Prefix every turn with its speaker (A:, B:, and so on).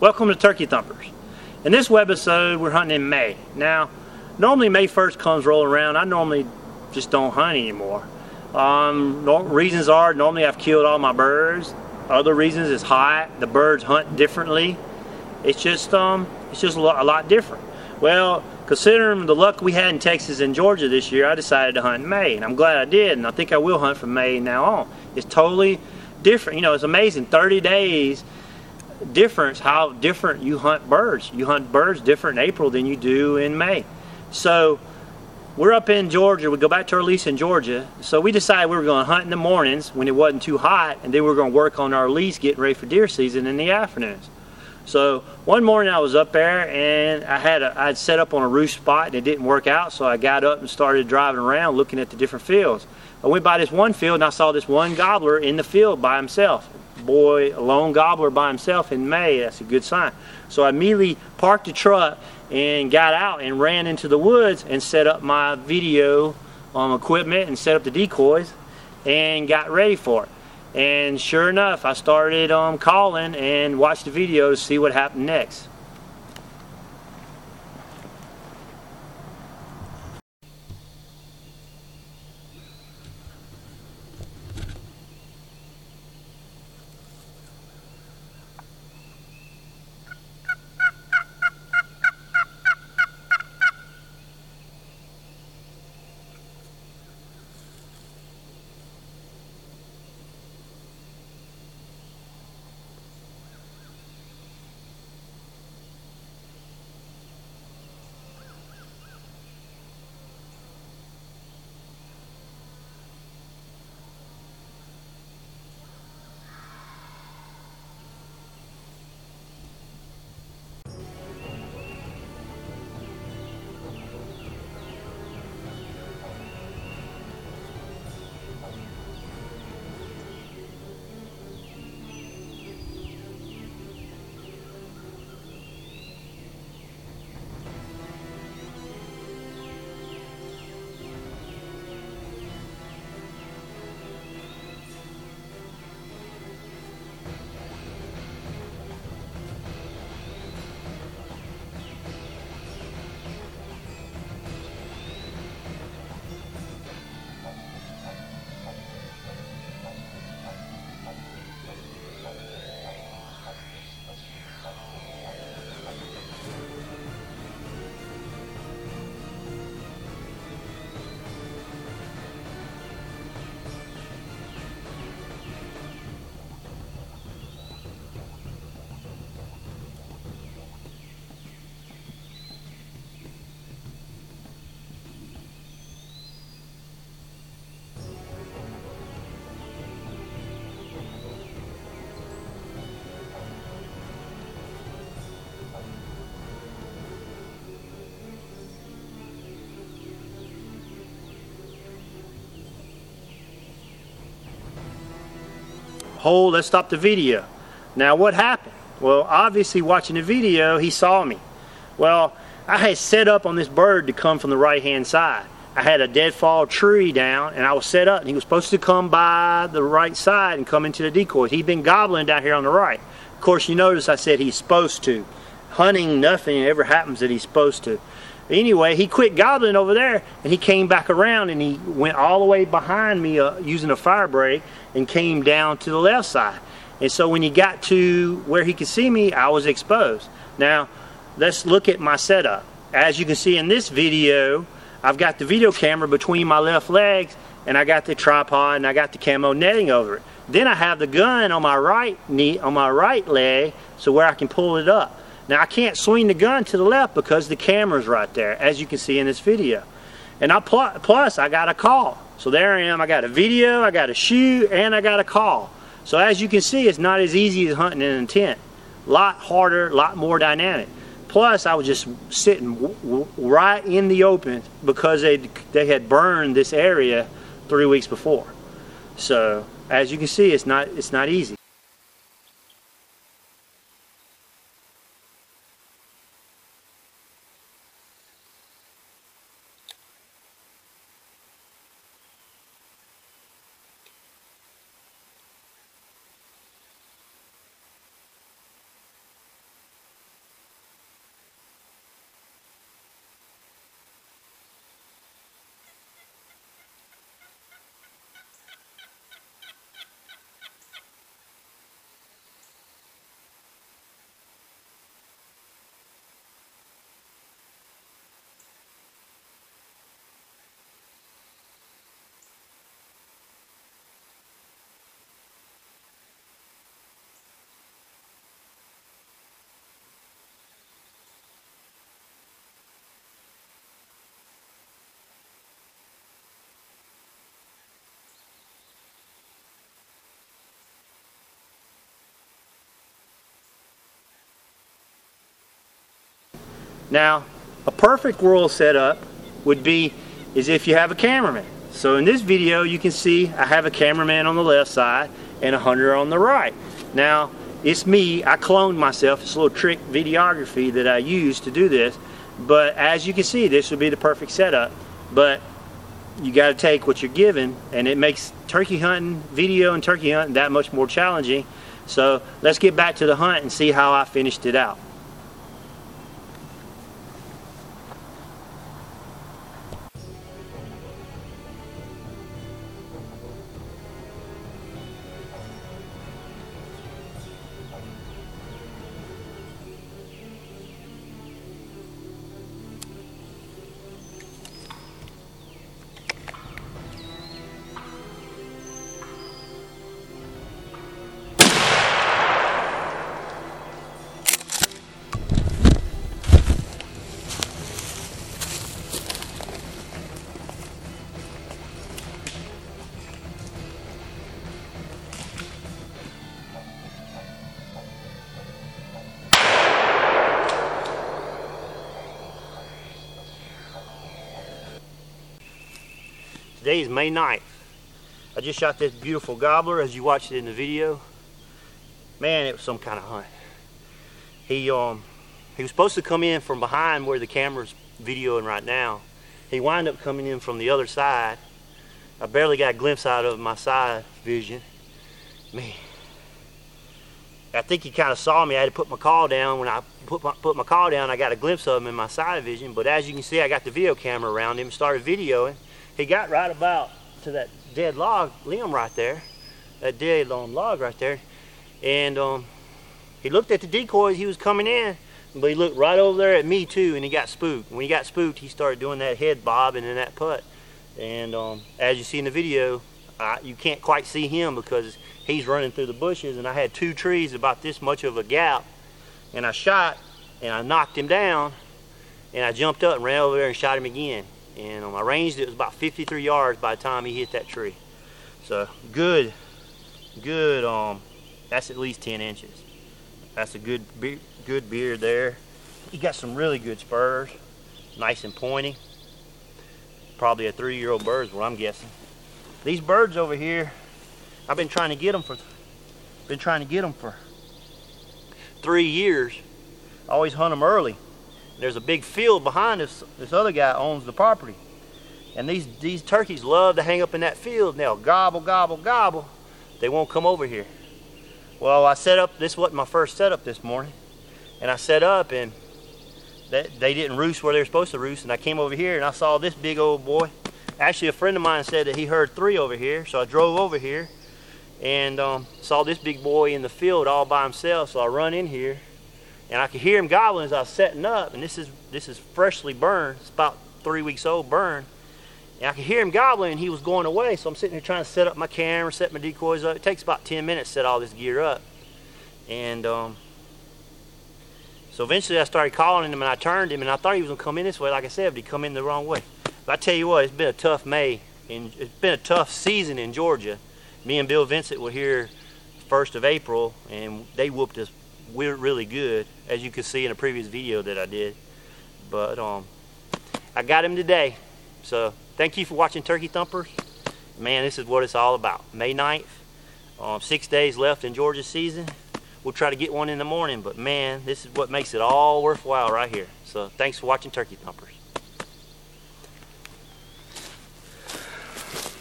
A: Welcome to Turkey Thumpers. In this webisode, we're hunting in May. Now, normally May 1st comes rolling around. I normally just don't hunt anymore. Um, no, reasons are normally I've killed all my birds. Other reasons is hot. The birds hunt differently. It's just um, it's just a lot, a lot different. Well, considering the luck we had in Texas and Georgia this year, I decided to hunt in May, and I'm glad I did. And I think I will hunt from May now on. It's totally different. You know, it's amazing. 30 days difference how different you hunt birds. You hunt birds different in April than you do in May. So we're up in Georgia. We go back to our lease in Georgia. So we decided we were going to hunt in the mornings when it wasn't too hot, and then we were going to work on our lease getting ready for deer season in the afternoons. So one morning I was up there and I had a, I'd set up on a roost spot and it didn't work out. So I got up and started driving around looking at the different fields. I went by this one field and I saw this one gobbler in the field by himself boy, a lone gobbler by himself in May, that's a good sign. So I immediately parked the truck and got out and ran into the woods and set up my video um, equipment and set up the decoys and got ready for it. And sure enough, I started um, calling and watched the video to see what happened next. Hold, let's stop the video. Now what happened? Well, obviously watching the video, he saw me. Well, I had set up on this bird to come from the right hand side. I had a deadfall tree down and I was set up and he was supposed to come by the right side and come into the decoys. He'd been gobbling down here on the right. Of course, you notice I said he's supposed to. Hunting, nothing ever happens that he's supposed to. Anyway, he quit gobbling over there and he came back around and he went all the way behind me uh, using a fire break and came down to the left side. And so when he got to where he could see me, I was exposed. Now, let's look at my setup. As you can see in this video, I've got the video camera between my left legs and I got the tripod and I got the camo netting over it. Then I have the gun on my right knee, on my right leg, so where I can pull it up. Now I can't swing the gun to the left because the camera's right there, as you can see in this video. And I plus I got a call. So there I am, I got a video, I got a shoe, and I got a call. So as you can see, it's not as easy as hunting in a tent. A lot harder, a lot more dynamic. Plus, I was just sitting right in the open because they they had burned this area three weeks before. So as you can see, it's not it's not easy. Now, a perfect world setup would be is if you have a cameraman. So in this video, you can see I have a cameraman on the left side and a hunter on the right. Now, it's me. I cloned myself. It's a little trick videography that I use to do this. But as you can see, this would be the perfect setup. But you got to take what you're given, and it makes turkey hunting, video and turkey hunting that much more challenging. So let's get back to the hunt and see how I finished it out. Today is May 9th. I just shot this beautiful gobbler as you watched it in the video. Man, it was some kind of hunt. He um he was supposed to come in from behind where the camera's videoing right now. He wound up coming in from the other side. I barely got a glimpse out of my side vision. Man, I think he kind of saw me. I had to put my call down. When I put my, put my call down, I got a glimpse of him in my side vision. But as you can see, I got the video camera around him, started videoing he got right about to that dead log limb right there, that dead um, log right there, and um, he looked at the decoys. He was coming in, but he looked right over there at me too, and he got spooked. When he got spooked, he started doing that head bob and that putt. And um, as you see in the video, I, you can't quite see him because he's running through the bushes, and I had two trees about this much of a gap, and I shot, and I knocked him down, and I jumped up and ran over there and shot him again and um, I ranged it, was about 53 yards by the time he hit that tree. So good, good, um, that's at least 10 inches. That's a good, good beard there. He got some really good spurs, nice and pointy. Probably a three-year-old bird is what I'm guessing. These birds over here, I've been trying to get them for, been trying to get them for three years. I always hunt them early there's a big field behind us. This other guy owns the property. And these, these turkeys love to hang up in that field Now, gobble, gobble, gobble. They won't come over here. Well, I set up, this wasn't my first setup this morning. And I set up and they, they didn't roost where they were supposed to roost. And I came over here and I saw this big old boy. Actually, a friend of mine said that he heard three over here. So I drove over here and um, saw this big boy in the field all by himself. So I run in here and I could hear him gobbling as I was setting up, and this is this is freshly burned. It's about three weeks old burned. And I could hear him gobbling, and he was going away. So I'm sitting here trying to set up my camera, set my decoys up. It takes about 10 minutes to set all this gear up. And um, so eventually I started calling him, and I turned him, and I thought he was going to come in this way, like I said, but he come in the wrong way. But I tell you what, it's been a tough May, and it's been a tough season in Georgia. Me and Bill Vincent were here 1st of April, and they whooped us we're really good, as you can see in a previous video that I did. But um, I got him today. So thank you for watching Turkey Thumpers. Man, this is what it's all about. May 9th, um, six days left in Georgia season. We'll try to get one in the morning, but man, this is what makes it all worthwhile right here. So thanks for watching Turkey Thumpers.